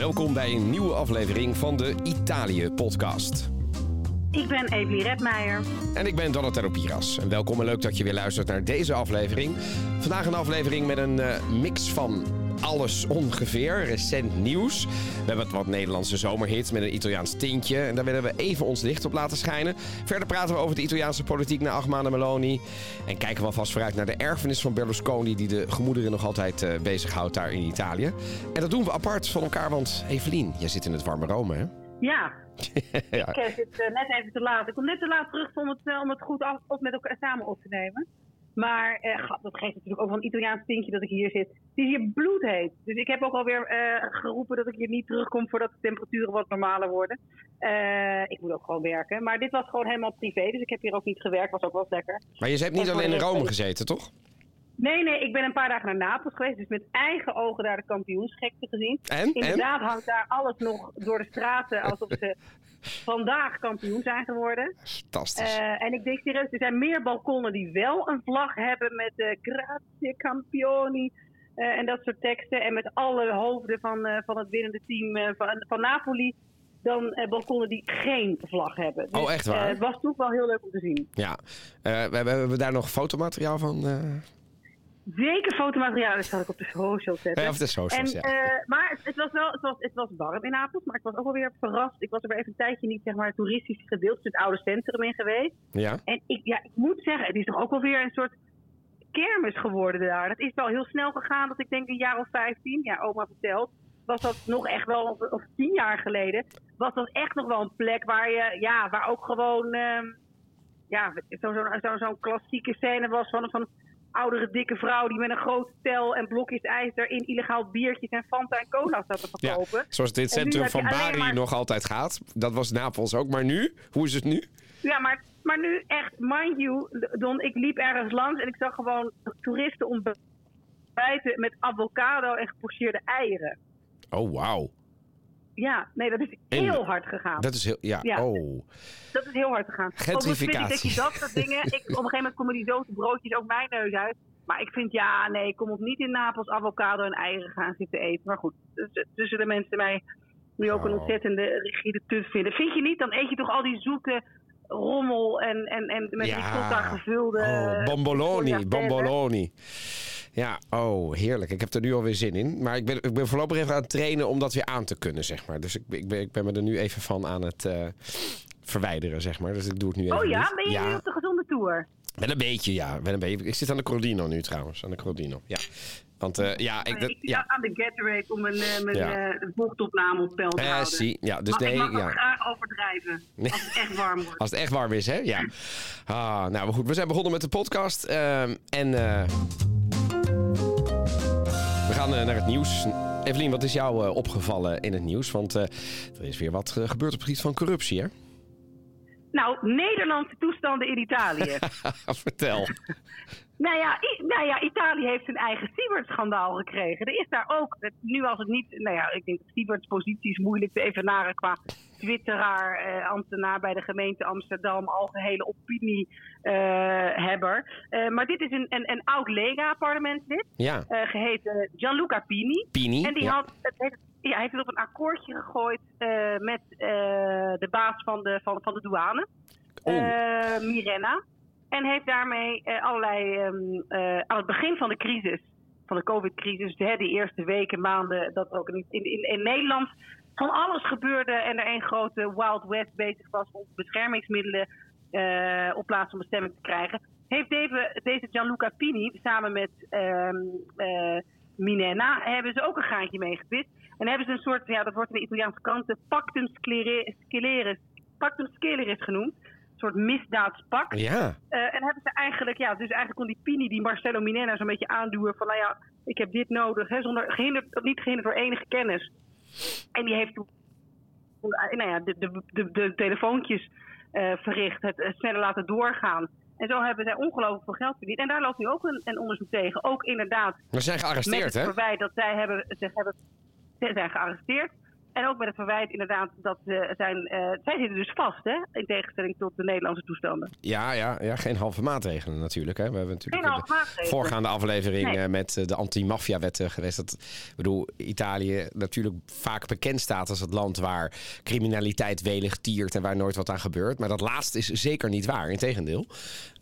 Welkom bij een nieuwe aflevering van de Italië-podcast. Ik ben Evelie Redmeijer. En ik ben Donatello Piras. En welkom en leuk dat je weer luistert naar deze aflevering. Vandaag een aflevering met een eh, mix van alles ongeveer. Recent nieuws. We hebben het wat Nederlandse zomerhit met een Italiaans tintje. En daar willen we even ons licht op laten schijnen. Verder praten we over de Italiaanse politiek na acht maanden Meloni. En kijken we alvast vooruit naar de erfenis van Berlusconi... die de gemoederen nog altijd uh, bezighoudt daar in Italië. En dat doen we apart van elkaar, want Evelien, jij zit in het warme Rome, hè? Ja, ja. ik uh, zit uh, net even te laat. Ik kom net te laat terug om het, om het goed af, op met elkaar samen op te nemen. Maar eh, dat geeft natuurlijk ook wel een Italiaans tintje dat ik hier zit. Het is hier bloedheet. Dus ik heb ook alweer uh, geroepen dat ik hier niet terugkom voordat de temperaturen wat normaler worden. Uh, ik moet ook gewoon werken. Maar dit was gewoon helemaal privé. Dus ik heb hier ook niet gewerkt. Was ook wel lekker. Maar je hebt niet en alleen in Rome gezeten, toch? Nee, nee, ik ben een paar dagen naar Napels geweest. Dus met eigen ogen daar de kampioensgekte gezien. En? Inderdaad hangt daar alles nog door de straten alsof ze vandaag kampioen zijn geworden. Fantastisch. Uh, en ik denk serieus, er zijn meer balkonnen die wel een vlag hebben met uh, grazie campioni. Uh, en dat soort teksten. En met alle hoofden van, van het winnende team van, van Napoli dan uh, balkonnen die geen vlag hebben. Dus, oh, echt waar? Uh, het was toch wel heel leuk om te zien. Ja. Uh, we, hebben we daar nog fotomateriaal van? Zeker fotomateriaal, dat zal ik op de social zetten. Ja, op de socials, en, ja. maar het, het, was wel, het was, het was warm in Napels, maar ik was ook wel weer verrast. Ik was er weer even een tijdje niet, zeg maar, het toeristische gedeelte, het oude centrum in geweest. Ja. En ik, ja, ik moet zeggen, het is toch ook wel weer een soort kermis geworden daar. Dat is wel heel snel gegaan, dat ik denk een jaar of 15, ja, oma vertelt, was dat nog echt wel, of, of tien jaar geleden, was dat echt nog wel een plek waar je, ja, waar ook gewoon, uh, ja, zo'n zo, zo, zo klassieke scène was van, van oudere dikke vrouw die met een grote tel en blokjes ijs erin illegaal biertjes en Fanta en cola staat te verkopen. Ja, zoals dit centrum van Bari maar... nog altijd gaat. Dat was Napels ook. Maar nu? Hoe is het nu? Ja, maar, maar nu echt, mind you, Don, ik liep ergens langs en ik zag gewoon toeristen ontbijten met avocado en gepocheerde eieren. Oh, wauw. Ja, nee, dat is heel hard gegaan. Dat is heel, ja, ja. oh. Dat is heel hard gegaan. Gentrificatie. Overigens vind ik dat je dat soort dingen, ik, op een gegeven moment komen die zote broodjes ook mijn neus uit. Maar ik vind, ja, nee, ik kom op niet in Napels avocado en eieren gaan zitten eten. Maar goed, tussen de mensen mij nu ook een ontzettende rigide tut vinden. Vind je niet? Dan eet je toch al die zoete rommel en, en, en met ja. ricotta gevulde... Oh, bomboloni, bomboloni. Ja, oh, heerlijk. Ik heb er nu alweer zin in. Maar ik ben, ik ben voorlopig even aan het trainen om dat weer aan te kunnen, zeg maar. Dus ik, ik, ben, ik ben me er nu even van aan het uh, verwijderen, zeg maar. Dus ik doe het nu even Oh ja? niet. Ben je ja. nu op de gezonde tour? Wel een beetje, ja. Wel een beetje. Ik zit aan de Crodino nu trouwens. Aan de Crodino, ja. Want uh, ja, ik, dat, ja. aan de Gatorade om mijn, uh, mijn Ja. uh, vochtopname op peil te Eh, houden. zie, ja, dus maar nee, ik mag ja. graag overdrijven. Nee. Als het echt warm wordt. Als het echt warm is, hè? Ja. Ah, nou, maar goed. We zijn begonnen met de podcast. ehm, en eh, gaan eh, naar het nieuws. Evelien, wat is jou eh, opgevallen in het nieuws? Want eh, er is weer wat gebeurd op het gebied van corruptie, hè? Nou, Nederlandse toestanden in Italië. Vertel. nou, ja, nou ja, Italië heeft zijn eigen Siebert-schandaal gekregen. Er is daar ook, nu als het niet... Nou ja, ik denk dat Sieberts positie is moeilijk te evenaren qua twitteraar, eh, ambtenaar bij de gemeente Amsterdam, algehele opiniehebber. Eh maar dit is een, een, een oud Lega-parlementslid, Ja, eh, geheten Gianluca Pini. Pini. En die ja. had, het heeft, ja, hij heeft het op een akkoordje gegooid met de baas van de, van, van de douane, Oh. Mirena. En heeft daarmee allerlei, ehm, eh, aan het begin van de crisis, van de COVID-crisis, de, eerste weken, maanden, dat er ook in, in, in, in Nederland van alles gebeurde en er een grote Wild West bezig was om beschermingsmiddelen eh, op plaats van bestemming te krijgen, heeft deze, deze Gianluca Pini samen met ehm eh, Minena hebben ze ook een gaatje meegepist. En hebben ze een soort, ja, dat wordt in de Italiaanse kranten, pactum sceleris, pactum sceleris genoemd. Een soort misdaadspact. Ja, Eh, en hebben ze eigenlijk, ja, dus eigenlijk kon die Pini, die Marcelo Minena zo'n beetje aanduwen van, nou ja, ik heb dit nodig, hè, zonder, gehinderd, niet gehinderd door enige kennis. En die heeft toen, eh, nou ja, de, de, de, de telefoontjes eh, verricht, het sneller laten doorgaan. En zo hebben zij ongelooflijk veel geld verdiend. En daar loopt nu ook een, een onderzoek tegen. Ook inderdaad we zijn gearresteerd, hè? verwijt dat zij hebben, zich hebben ze zijn gearresteerd. En ook met het verwijt inderdaad dat ze zijn... Uh, zij zitten dus vast, hè? In tegenstelling tot de Nederlandse toestanden. Ja, ja, ja geen halve maatregelen natuurlijk. Hè. We hebben natuurlijk geen halve maatregelen. voorgaande aflevering nee. met de anti-maffia-wet geweest. Dat, ik bedoel, Italië natuurlijk vaak bekend staat als het land waar criminaliteit welig tiert en waar nooit wat aan gebeurt. Maar dat laatste is zeker niet waar. Integendeel.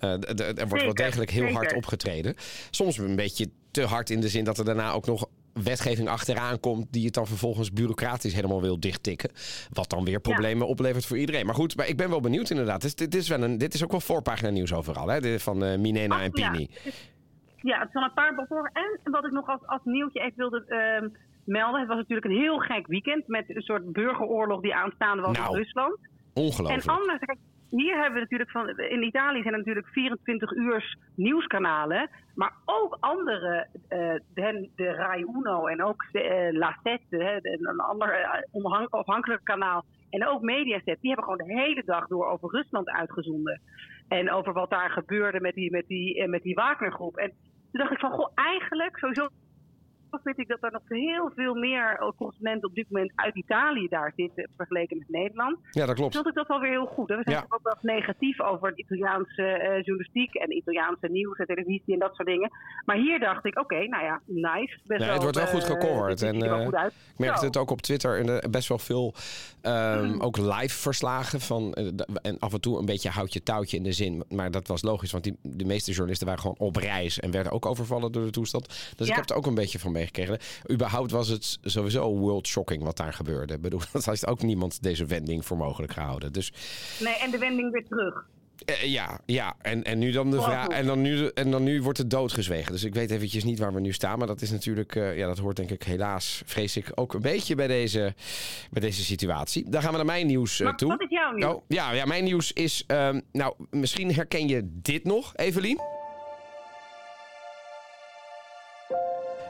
Uh, er wordt wel degelijk heel hard opgetreden. Soms een beetje te hard in de zin dat er daarna ook nog wetgeving achteraan komt die het dan vervolgens bureaucratisch helemaal wil dichttikken. Wat dan weer problemen oplevert voor iedereen. Maar goed, maar ik ben wel benieuwd inderdaad. Dit, dit, is, wel een, dit is ook wel voorpagina nieuws overal, hè? Dit van uh, Minena en Pini. Ja. ja, het is van een paar voor. En wat ik nog als, als nieuwtje even wilde uh, melden. Het was natuurlijk een heel gek weekend met een soort burgeroorlog die aanstaande was nou, in Rusland. Ongelooflijk. En anders, hier hebben we natuurlijk van. In Italië zijn er natuurlijk 24 uur nieuwskanalen. Maar ook andere, uh, de, Rai Uno en ook de, uh, La Sette, een ander uh, onafhankelijk kanaal. En ook Mediaset, die hebben gewoon de hele dag door over Rusland uitgezonden. En over wat daar gebeurde met die, met die, met die Wagnergroep. En toen dacht ik van, goh, eigenlijk sowieso vind ik dat er nog heel veel meer correspondenten op dit moment uit Italië daar zitten vergeleken met Nederland. Ja, dat klopt. Dus ik dat wel weer heel goed. We zijn ja. ook wel negatief over de Italiaanse uh, journalistiek en Italiaanse nieuws en televisie en dat soort dingen. Maar hier dacht ik, oké, nou ja, nice. Best ja, het wordt wel goed eh, gecoverd. en uh, ik merkte het ook op Twitter en best wel veel um, ook live verslagen van en af en toe een beetje houtje touwtje in de zin. Maar dat was logisch, want die, de meeste journalisten waren gewoon op reis en werden ook overvallen door de toestand. Dus ik heb er ook een beetje van meegekregen. Überhaupt was het sowieso world shocking wat daar gebeurde. Ik bedoel, dat heeft ook niemand deze wending voor mogelijk gehouden. Dus... Nee, en de wending weer terug. Uh, ja, ja. En, en nu dan de vraag. En dan nu, en dan nu wordt het doodgezwegen. Dus ik weet eventjes niet waar we nu staan. Maar dat is natuurlijk. Uh, ja, dat hoort denk ik helaas, vrees ik, ook een beetje bij deze, bij deze situatie. Dan gaan we naar mijn nieuws uh, toe. Wat is jouw nieuws? Oh, ja, ja, mijn nieuws is. Ehm, nou, misschien herken je dit nog, Evelien.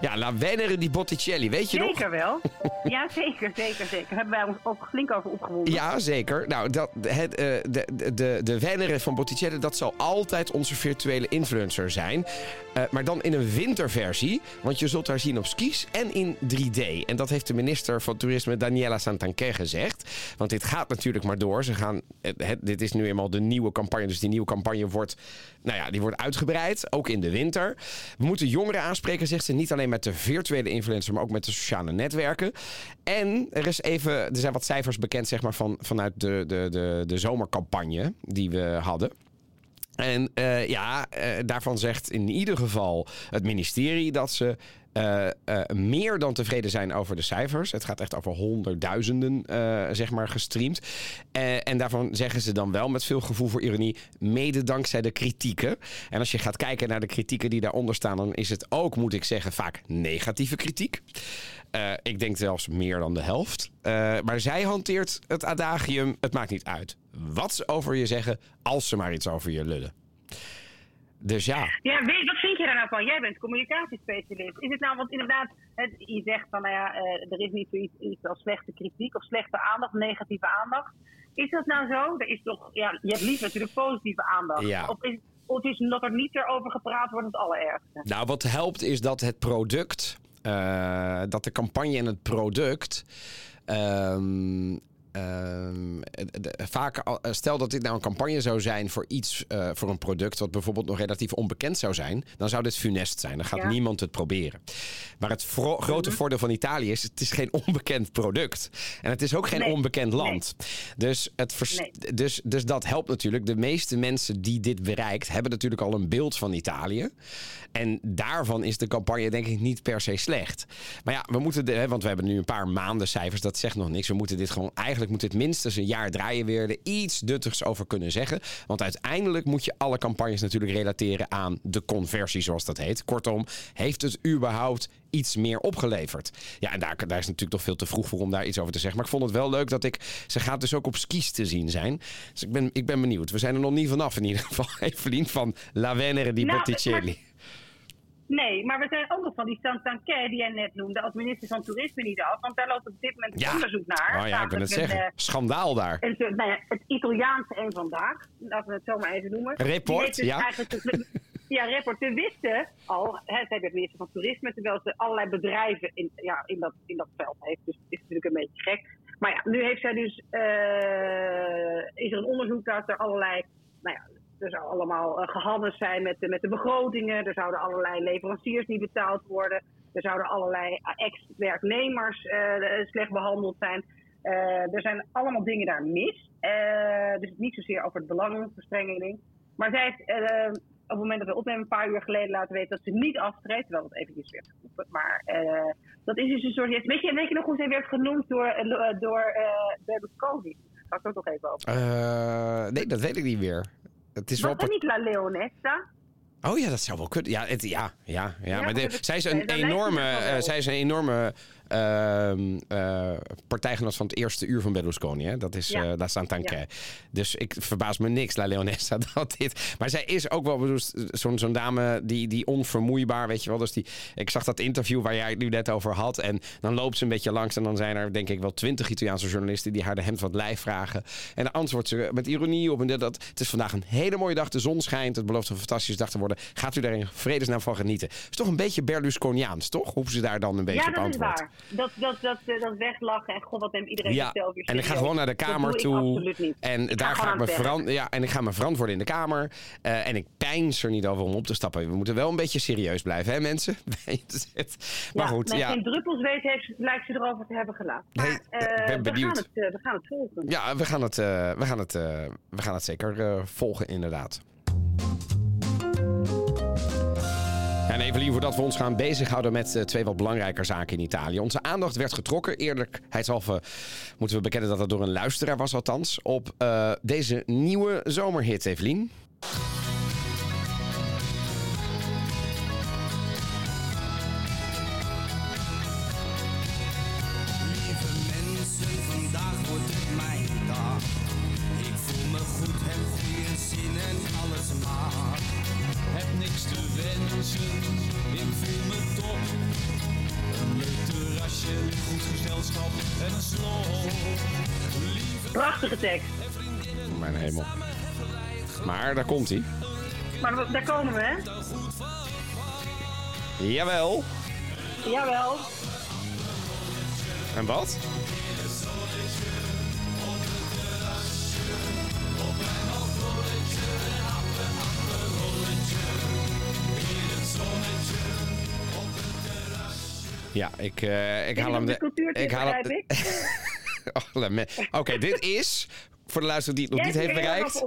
Ja, La Venere di Botticelli, weet je zeker nog? Zeker wel. Ja, zeker, zeker, zeker. Hebben wij ons ook flink over opgewonden. Ja, zeker. Nou, dat, het, uh, de, de, de Venere van Botticelli, dat zal altijd onze virtuele influencer zijn. Uh, maar dan in een winterversie, want je zult haar zien op skis en in 3D. En dat heeft de minister van Toerisme Daniela Santanquer gezegd. Want dit gaat natuurlijk maar door. Ze gaan, het, dit is nu eenmaal de nieuwe campagne, dus die nieuwe campagne wordt, nou ja, die wordt uitgebreid, ook in de winter. We moeten jongeren aanspreken, zegt ze, niet alleen met de virtuele influencer, maar ook met de sociale netwerken. En er, is even, er zijn wat cijfers bekend zeg maar, van, vanuit de, de, de, de zomercampagne die we hadden. En uh, ja, uh, daarvan zegt in ieder geval het ministerie dat ze uh, meer dan tevreden zijn over de cijfers. Het gaat echt over honderdduizenden, zeg maar, gestreamd. en daarvan zeggen ze dan wel met veel gevoel voor ironie, mede dankzij de kritieken. En als je gaat kijken naar de kritieken die daaronder staan, dan is het ook, moet ik zeggen, vaak negatieve kritiek. Ik denk zelfs meer dan de helft. maar zij hanteert het adagium, het maakt niet uit wat ze over je zeggen, als ze maar iets over je lullen. Dus ja. Ja, weet, wat vind je daar nou van? Jij bent communicatiespecialist. Is het nou, want inderdaad, het, je zegt van, nou ja, uh, er is niet zoiets iets als slechte kritiek of slechte aandacht, negatieve aandacht. Is dat nou zo? Er is toch, ja, je hebt liever natuurlijk positieve aandacht. Ja. Of is, of is dat er niet erover gepraat wordt het allerergste? Nou, wat helpt is dat het product, dat de campagne en het product. Um, Um, vaak, stel dat dit nou een campagne zou zijn voor iets, uh, voor een product wat bijvoorbeeld nog relatief onbekend zou zijn, dan zou dit funest zijn. Dan gaat ja. niemand het proberen. Maar het -hmm. grote voordeel van Italië is, het is geen onbekend product. En het is ook geen nee. onbekend land. Nee. Dus, het nee. dus, dus dat helpt natuurlijk. De meeste mensen die dit bereikt, hebben natuurlijk al een beeld van Italië. En daarvan is de campagne denk ik niet per se slecht. Maar ja, we moeten, de, want we hebben nu een paar maanden cijfers, dat zegt nog niks. We moeten dit gewoon eigenlijk moet dit minstens een jaar draaien weer er iets duttigs over kunnen zeggen. Want uiteindelijk moet je alle campagnes natuurlijk relateren aan de conversie, zoals dat heet. Kortom, heeft het überhaupt iets meer opgeleverd? Ja, en daar, daar is natuurlijk toch veel te vroeg voor om daar iets over te zeggen. Maar ik vond het wel leuk dat ik... Ze gaat dus ook op skis te zien zijn. Dus ik ben, ik ben benieuwd. We zijn er nog niet vanaf in ieder geval. Evelien van La Venere di nou, Botticelli. Nee, maar we zijn ook nog van die Santanquet die jij net noemde als minister van Toerisme niet af. Want daar loopt op dit moment ja. onderzoek naar. Oh ja, ik kan het zeggen. Uh, Schandaal daar. Het, nou ja, het Italiaanse een vandaag, laten we het zo maar even noemen. Report, dus ja. Ja, reporter wisten al, hè, ze hebben het minister van Toerisme, terwijl ze allerlei bedrijven in, ja, in, dat, in dat veld heeft. Dus het is natuurlijk een beetje gek. Maar ja, nu heeft zij dus, uh, is er een onderzoek dat er allerlei, nou ja, er zou allemaal uh, zijn met de, met de begrotingen. Er zouden allerlei leveranciers niet betaald worden. Er zouden allerlei ex-werknemers uh, slecht behandeld zijn. er zijn allemaal dingen daar mis. dus niet zozeer over het belangenverstrengeling. Maar zij heeft op het moment dat we opnemen, een paar uur geleden laten weten dat ze niet aftreedt. Terwijl dat eventjes werd geroepen. Maar dat is dus een soort. Weet je, weet je nog hoe zij werd genoemd door, door Berlusconi? Daar ga ik ook nog even over. nee, dat weet ik niet meer. Het is wel. dat niet La Leonessa? Oh ja, dat zou wel kunnen. Ja, het, ja, ja, ja. ja maar de, zij is een enorme, uh, zij is een enorme partijgenoot van het eerste uur van Berlusconi. Hè? Dat is, ja. staan Tancred. Ja. Dus ik verbaas me niks, La Leonessa, dat dit... Maar zij is ook wel zo'n zo'n dame die, die onvermoeibaar, weet je wel. Dus die, ik zag dat interview waar jij het nu net over had. En dan loopt ze een beetje langs en dan zijn er denk ik wel twintig Italiaanse journalisten... die haar de hemd van het lijf vragen. En dan antwoordt ze met ironie op. En dat, dat, het is vandaag een hele mooie dag, de zon schijnt. Het belooft een fantastische dag te worden. Gaat u daar in vredesnaam van genieten? is toch een beetje Berlusconiaans, toch? Hoe ze daar dan een beetje ja, op dat is waar. Dat, dat, dat, dat weglachen en god, wat neemt iedereen ja. weer En ik ga gewoon naar de kamer toe. En ik daar ga, ik me verant ja, en ik ga me verantwoorden in de kamer. Uh, en ik pijns er niet over om op te stappen. We moeten wel een beetje serieus blijven, hè mensen? maar ja, goed, ja. geen druppels weet heeft, lijkt ze erover te hebben gelaten. Maar hey, uh, ben we, benieuwd. gaan het, uh, we gaan het volgen. Ja, we gaan het, we gaan het, we gaan het zeker volgen inderdaad. En Evelien, voordat we ons gaan bezighouden met uh, twee wat belangrijker zaken in Italië. Onze aandacht werd getrokken, eerlijkheidshalve moeten we bekennen dat het door een luisteraar was althans, op uh, deze nieuwe zomerhit, Evelien. Komt hij. Maar daar komen we, hè? Jawel. Jawel. En wat? Ja, ik, uh, ik haal hem... De ik haal hem... Oh, Oké, okay, dit is voor de luisteraar die het nog Jij niet heeft bereikt.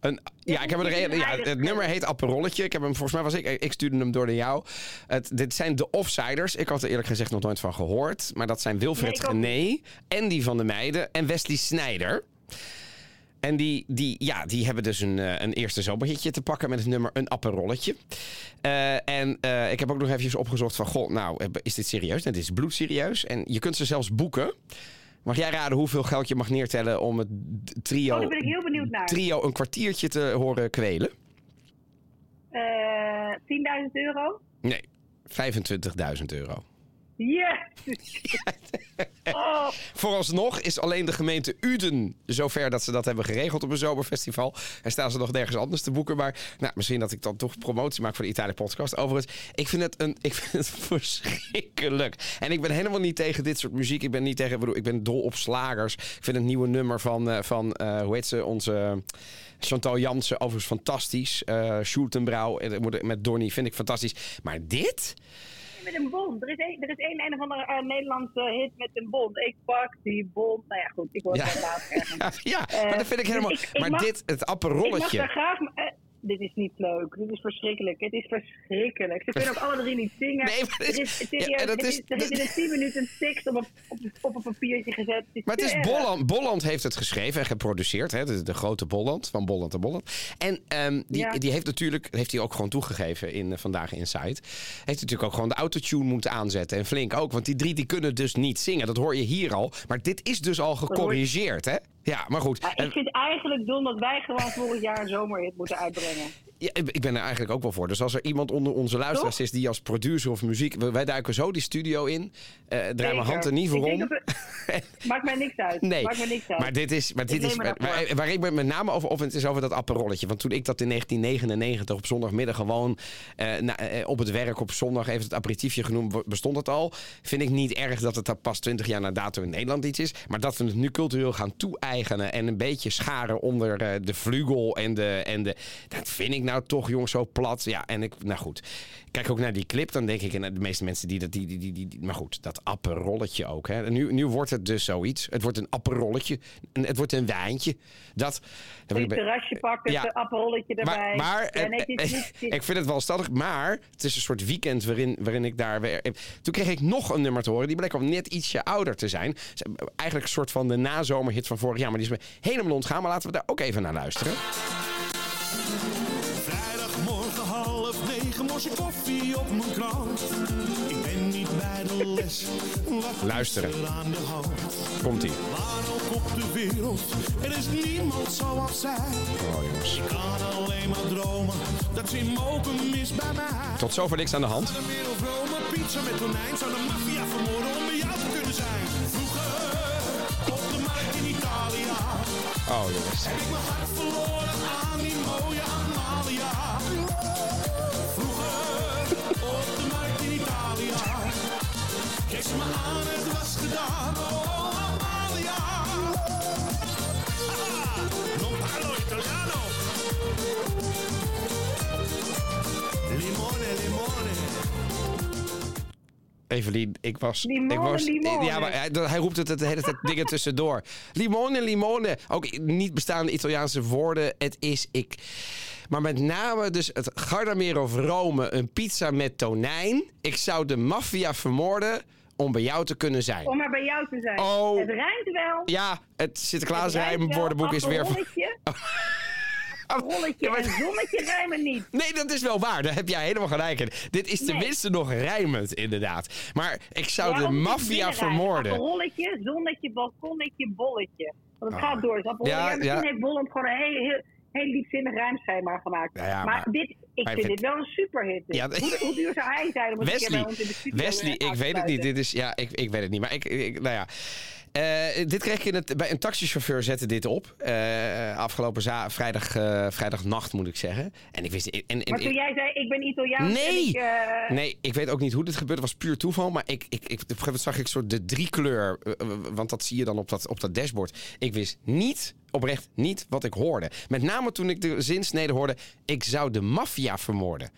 Een, ja, ik heb er een, ja, het nummer heet Apperolletje. Ik heb hem, volgens mij was ik, ik stuurde hem door naar jou. Het, dit zijn de Offsiders. Ik had er eerlijk gezegd nog nooit van gehoord. Maar dat zijn Wilfred nee, René, Andy van de Meijden en Wesley Snijder. En die, die, ja, die hebben dus een, een eerste zomerhitje te pakken met het nummer Een Apperolletje. Uh, en uh, ik heb ook nog eventjes opgezocht van... Goh, nou, is dit serieus? Dit is bloedserieus. En je kunt ze zelfs boeken. Mag jij raden hoeveel geld je mag neertellen om het trio, oh, daar ben ik heel benieuwd naar. trio een kwartiertje te horen kwelen? Uh, 10.000 euro? Nee, 25.000 euro. Yes! Vooralsnog is alleen de gemeente Uden zover dat ze dat hebben geregeld op een zomerfestival. En staan ze nog nergens anders te boeken. Maar nou, misschien dat ik dan toch promotie maak voor de Italië podcast. Overigens, ik vind het, een, ik vind het verschrikkelijk. En ik ben helemaal niet tegen dit soort muziek. Ik ben niet tegen, ik ben dol op slagers. Ik vind het nieuwe nummer van, uh, van uh, hoe heet ze, onze... Chantal Jansen, overigens fantastisch. Uh, Schultenbrouw met Donny vind ik fantastisch. Maar dit? Met een bond. Er is een, er is een, een of andere uh, Nederlandse hit met een bond. Ik pak die bond. Nou ja, goed, ik het ja. later ergens. ja, uh, maar dat vind ik helemaal... Dus ik, ik maar mag, dit, het apperolletje... Ik mag daar graag... Dit is niet leuk. Dit is verschrikkelijk. Het is verschrikkelijk. Ze kunnen ook alle drie niet zingen. Nee, maar het is, serieus, ja, dat is, er is in 10 minuten een tekst op, op, op een papiertje gezet. Het maar het is Bolland. Bolland heeft het geschreven en geproduceerd. Hè? De, de grote Bolland, van Bolland en Bolland. En um, die, ja. die heeft natuurlijk, heeft hij ook gewoon toegegeven in uh, Vandaag Inside. Heeft natuurlijk ook gewoon de autotune moeten aanzetten. En flink ook, want die drie die kunnen dus niet zingen. Dat hoor je hier al. Maar dit is dus al gecorrigeerd, hè? Ja, maar goed. Ik vind eigenlijk dom dat wij gewoon vorig jaar een zomerhit moeten uitbrengen. Ja, ik ben er eigenlijk ook wel voor. Dus als er iemand onder onze luisteraars is die als producer of muziek... Wij duiken zo die studio in. Uh, draai mijn hand er niet voor om. Maakt mij niks uit. Nee, Maakt mij niks uit. maar dit is... Maar dit is waar, waar, ik met name over... Of het is over dat apparolletje. Want toen ik dat in 1999 op zondagmiddag gewoon... Na, uh, op het werk op zondag even het aperitiefje genoemd... bestond het al. Vind ik niet erg dat het pas 20 jaar na dato in Nederland iets is. Maar dat we het nu cultureel gaan toe-eigenen... en een beetje scharen onder de vlugel en de, en de... Dat vind ik nou toch, jongens, zo plat. Ja, en ik... Nou goed. Kijk ook naar die clip, dan denk ik... En de meeste mensen die dat... Die, die, die, die, maar goed, dat apparolletje ook. Hè. Nu, nu wordt het dus zoiets. Het wordt een apparolletje. Het wordt een wijntje. Dat... Een terrasje pakken, ja. een erbij. Maar, maar ja, nee, ik vind het wel stadig. Maar het is een soort weekend waarin, waarin ik daar weer... Toen kreeg ik nog een nummer te horen. Die bleek al net ietsje ouder te zijn. Eigenlijk een soort van de nazomerhit van vorig jaar. Maar die is me helemaal ontgaan. Maar laten we daar ook even naar luisteren. Morse koffie op mijn krant. Ik ben niet bij de les. Luisteren. Komt-ie. Waar ook op de wereld, er is niemand zoals zij. Oh jongens. Ik kan alleen maar dromen, dat ze mogen mis bij mij. Tot zover niks aan de hand. De wereld Rome, pizza met tonijn, zou de maffia vermoorden om bij jou te kunnen zijn. Vroeger, op de markt in Italië. Oh jongens. Heb ik mijn hart verloren aan die mooie Amalia. Evelien, ik was... Limone, ik was limone. Ja, maar hij, hij roept het de hele tijd dingen tussendoor. Limone, limone. Ook niet bestaande Italiaanse woorden. Het is ik... Maar met name dus het Gardamero of Rome, een pizza met tonijn. Ik zou de maffia vermoorden om bij jou te kunnen zijn. Om maar bij jou te zijn. Oh. Het rijmt wel. Ja, het Sinterklaas Het rijmt rijm wel. woordenboek is weer... Rolletje Ja, maar- en zonnetje rijmen niet. Nee, dat is wel waar. Daar heb jij helemaal gelijk in. Dit is Nee. tenminste nog rijmend, inderdaad. Maar ik zou Ja, de maffia vermoorden. Apparolletje, zonnetje, balkonnetje, bolletje. Want het Ah. gaat door. Dus. Ja, Ja, misschien heeft Bolland gewoon een heel, heel, liefzinnig rijmschema gemaakt. Ja, ja, maar, maar- dit, ik vind dit wel een superhit. Ja, hoe, hoe duur zou hij zijn om bij Wesley, ons in de studio Wesley, ik weet het niet. Dit is, ja, ik, ik weet het niet. Maar ik, ik nou ja. Eh, dit kreeg ik in het, bij een taxichauffeur zette dit op. Eh, afgelopen za- vrijdag, eh, vrijdagnacht moet ik zeggen. En ik wist. En, en, Maar toen en- jij zei, ik ben Italiaans Nee. ik... Nee, ik weet ook niet hoe dit gebeurde. Het was puur toeval. Maar ik, ik, ik, op een gegeven moment zag ik soort de driekleur. eh, eh, Want dat zie je dan op dat, op dat dashboard. Ik wist niet, oprecht niet, wat ik hoorde. Met name toen ik de zinsnede hoorde. Ik zou de maffia vermoorden.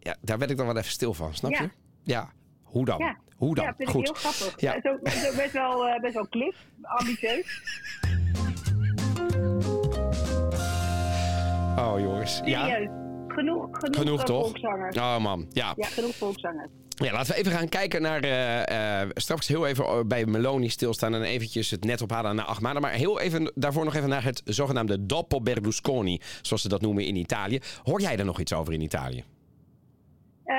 Ja, daar werd ik dan wel even stil van, snap Ja. je? Ja. Hoe dan? Ja. Hoe dan? Ja, vind Goed. heel grappig. Ja. Het is ook, het is ook best wel, eh, best wel cliff, ambitieus. Oh, jongens. Ja, Serieus. Genoeg, genoeg, genoeg toch? volkszangers. Oh, man. Ja. Ja, genoeg volkszangers. Ja, laten we even gaan kijken naar. eh, eh, straks heel even bij Meloni stilstaan en eventjes het net ophalen naar maanden. Maar heel even daarvoor nog even naar het zogenaamde Dopo Berlusconi, zoals ze dat noemen in Italië. Hoor jij er nog iets over in Italië? Eh,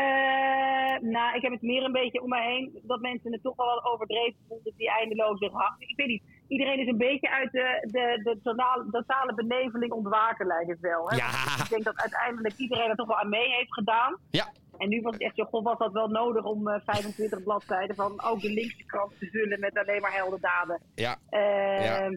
nou, ik heb het meer een beetje om me heen dat mensen het toch wat overdreven vonden, die eindeloze hang. Ik weet niet, iedereen is een beetje uit de, de, de totale, totale beneveling ontwaken, lijkt het wel. Hè? Ja. Ik denk dat uiteindelijk iedereen er toch wel aan mee heeft gedaan. Ja. En nu was het echt zo, god, was dat wel nodig om eh, 25 bladzijden van ook de linkse krant te vullen met alleen maar heldendaden. Ja. Eh, Ja.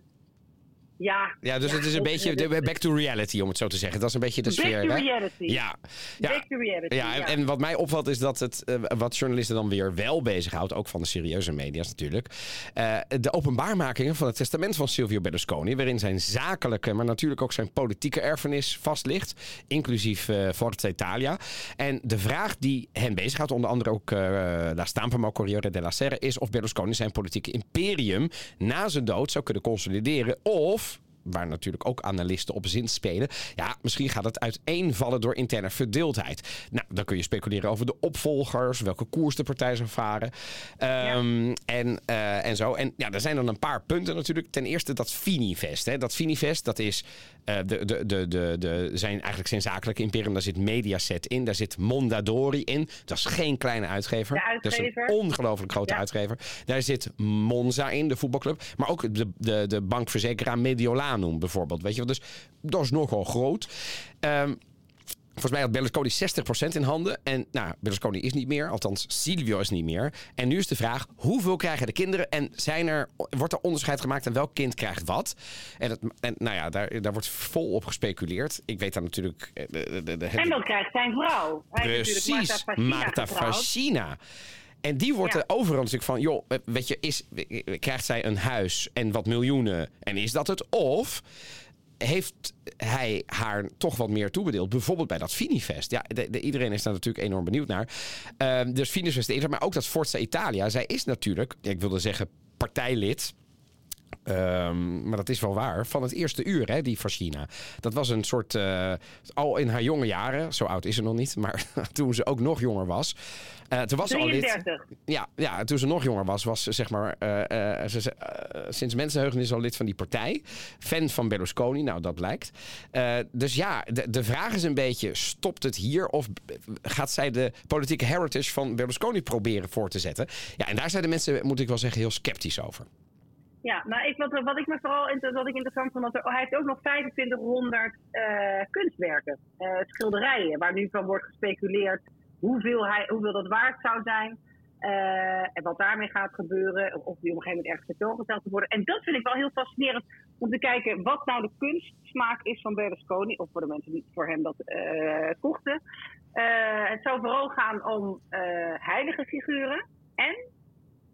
Ja. Ja, dus het is een beetje back to reality, om het zo te zeggen. Dat is een beetje de Back sfeer. to hè? reality. Ja. ja. Back to reality, Ja, en, ja. en wat mij opvalt is dat het, eh, wat journalisten dan weer wel bezighoudt, ook van de serieuze media's natuurlijk, eh, de openbaarmakingen van het testament van Silvio Berlusconi, waarin zijn zakelijke, maar natuurlijk ook zijn politieke erfenis vast ligt, inclusief eh Forza Italia. En de vraag die hen bezighoudt, onder andere ook La Stampa, maar ook Corriere della Sera, is of Berlusconi zijn politieke imperium na zijn dood zou kunnen consolideren of waar natuurlijk ook analisten op zin spelen. Ja, misschien gaat het uiteenvallen door interne verdeeldheid. Nou, dan kun je speculeren over de opvolgers, welke koers de partij zou varen. Ehm, en, eh, en zo. En ja, er zijn dan een paar punten natuurlijk. Ten eerste dat Finivest. Hè. Dat Finivest, dat is de, de, de, de, de, zijn, eigenlijk zijn zakelijke imperium. Daar zit Mediaset in, daar zit Mondadori in. Dat is geen kleine uitgever. Dat is een ongelooflijk grote Ja. uitgever. Daar zit Monza in, de voetbalclub. Maar ook de, de, de bankverzekeraar Mediolanum bijvoorbeeld. Weet je wel? Dus dat is nogal groot. Ehm, Volgens mij had Berlusconi 60% in handen. En nou, Berlusconi is niet meer. Althans, Silvio is niet meer. En nu is de vraag, hoeveel krijgen de kinderen? En zijn er, wordt er onderscheid gemaakt aan welk kind krijgt wat? En, het, en nou ja, daar, daar wordt vol op gespeculeerd. Ik weet daar natuurlijk... eh, De, de, de, En dat krijgt zijn vrouw. Hij Precies, Marta Fascina. En die wordt Ja. er overal natuurlijk van, joh, eh, weet je, is, krijgt zij een huis en wat miljoenen en is dat het? Of heeft hij haar toch wat meer toebedeeld? Bijvoorbeeld bij dat Finifest. Ja, de, de- iedereen is daar natuurlijk enorm benieuwd naar. Ehm, dus Finifest eerste, maar ook dat Forza Italia. Zij is natuurlijk, ik wilde zeggen partijlid. Ehm, maar dat is wel waar. Van het eerste uur, hè, die Fascina. Dat was een soort. eh, al in haar jonge jaren. Zo oud is ze nog niet. Maar toen ze ook nog jonger was. Eh, toen was ze al lid. 33. Ja, ja, toen ze nog jonger was, was ze zeg maar. eh, ze, sinds mensenheugenis al lid van die partij. Fan van Berlusconi, nou dat blijkt. Dus ja, de, de vraag is een beetje: stopt het hier? Of gaat zij de politieke heritage van Berlusconi proberen voor te zetten? Ja, en daar zijn de mensen, moet ik wel zeggen, heel sceptisch over. Ja, nou, ik, wat, wat ik me vooral wat ik interessant vond, dat er, hij heeft ook nog 2500 eh, kunstwerken, schilderijen, waar nu van wordt gespeculeerd hoeveel, hij, hoeveel dat waard zou zijn. eh, en wat daarmee gaat gebeuren, of- die op een gegeven moment ergens tentoongesteld te worden. En dat vind ik wel heel fascinerend om te kijken wat nou de kunstsmaak is van Berlusconi, of voor de mensen die voor hem dat eh, kochten. Eh, het zou vooral gaan om heilige figuren en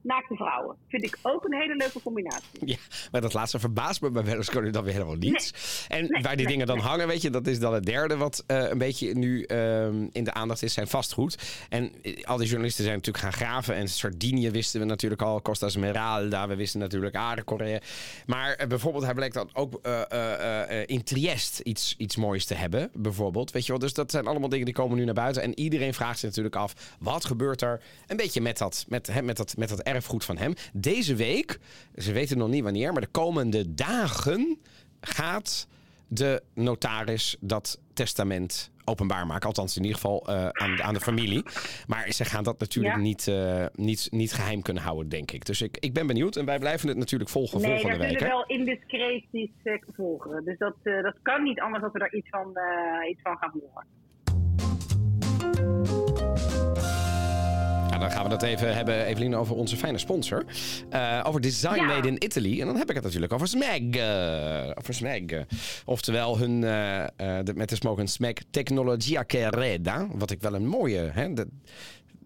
naakte vrouwen. Vind ik ook een hele leuke combinatie. Ja, maar dat laatste verbaast me bij Berlusconi dan weer helemaal niet. en Nee, waar die nee, dingen dan hangen, weet je, dat is dan het derde wat eh, een beetje nu ehm, in de aandacht is, zijn vastgoed. En eh, al die journalisten zijn natuurlijk gaan graven. En Sardinië wisten we natuurlijk al, Costa Smeralda, we wisten natuurlijk Aardekorea. Maar eh, bijvoorbeeld, hij blijkt dan ook in Triest iets, iets moois te hebben, bijvoorbeeld. Weet je wel, dus dat zijn allemaal dingen die komen nu naar buiten. En iedereen vraagt zich natuurlijk af, wat gebeurt er een beetje met dat, met, hè, met dat, met dat erfgoed van hem? Deze week, ze weten nog niet wanneer, maar de komende dagen gaat de notaris dat testament openbaar maken. Althans, in ieder geval eh, aan, aan de familie. Maar ze gaan dat natuurlijk Ja. niet, eh, niet, niet geheim kunnen houden, denk ik. Dus ik, ik ben benieuwd en wij blijven het natuurlijk volgen Nee, volgende week. kunnen hè? wel indiscreties eh, volgen. Dus dat, dat kan niet anders dat we daar iets van, iets van gaan horen. Ja, dan gaan we dat even hebben, Evelien, over onze fijne sponsor. Eh, over Design Ja. Made in Italy. En dan heb ik het natuurlijk over Smeg. eh, over Smeg. Oftewel hun, eh, de, met de slogan Smeg Tecnologia che Arreda. Wat ik wel een mooie... Hè, de,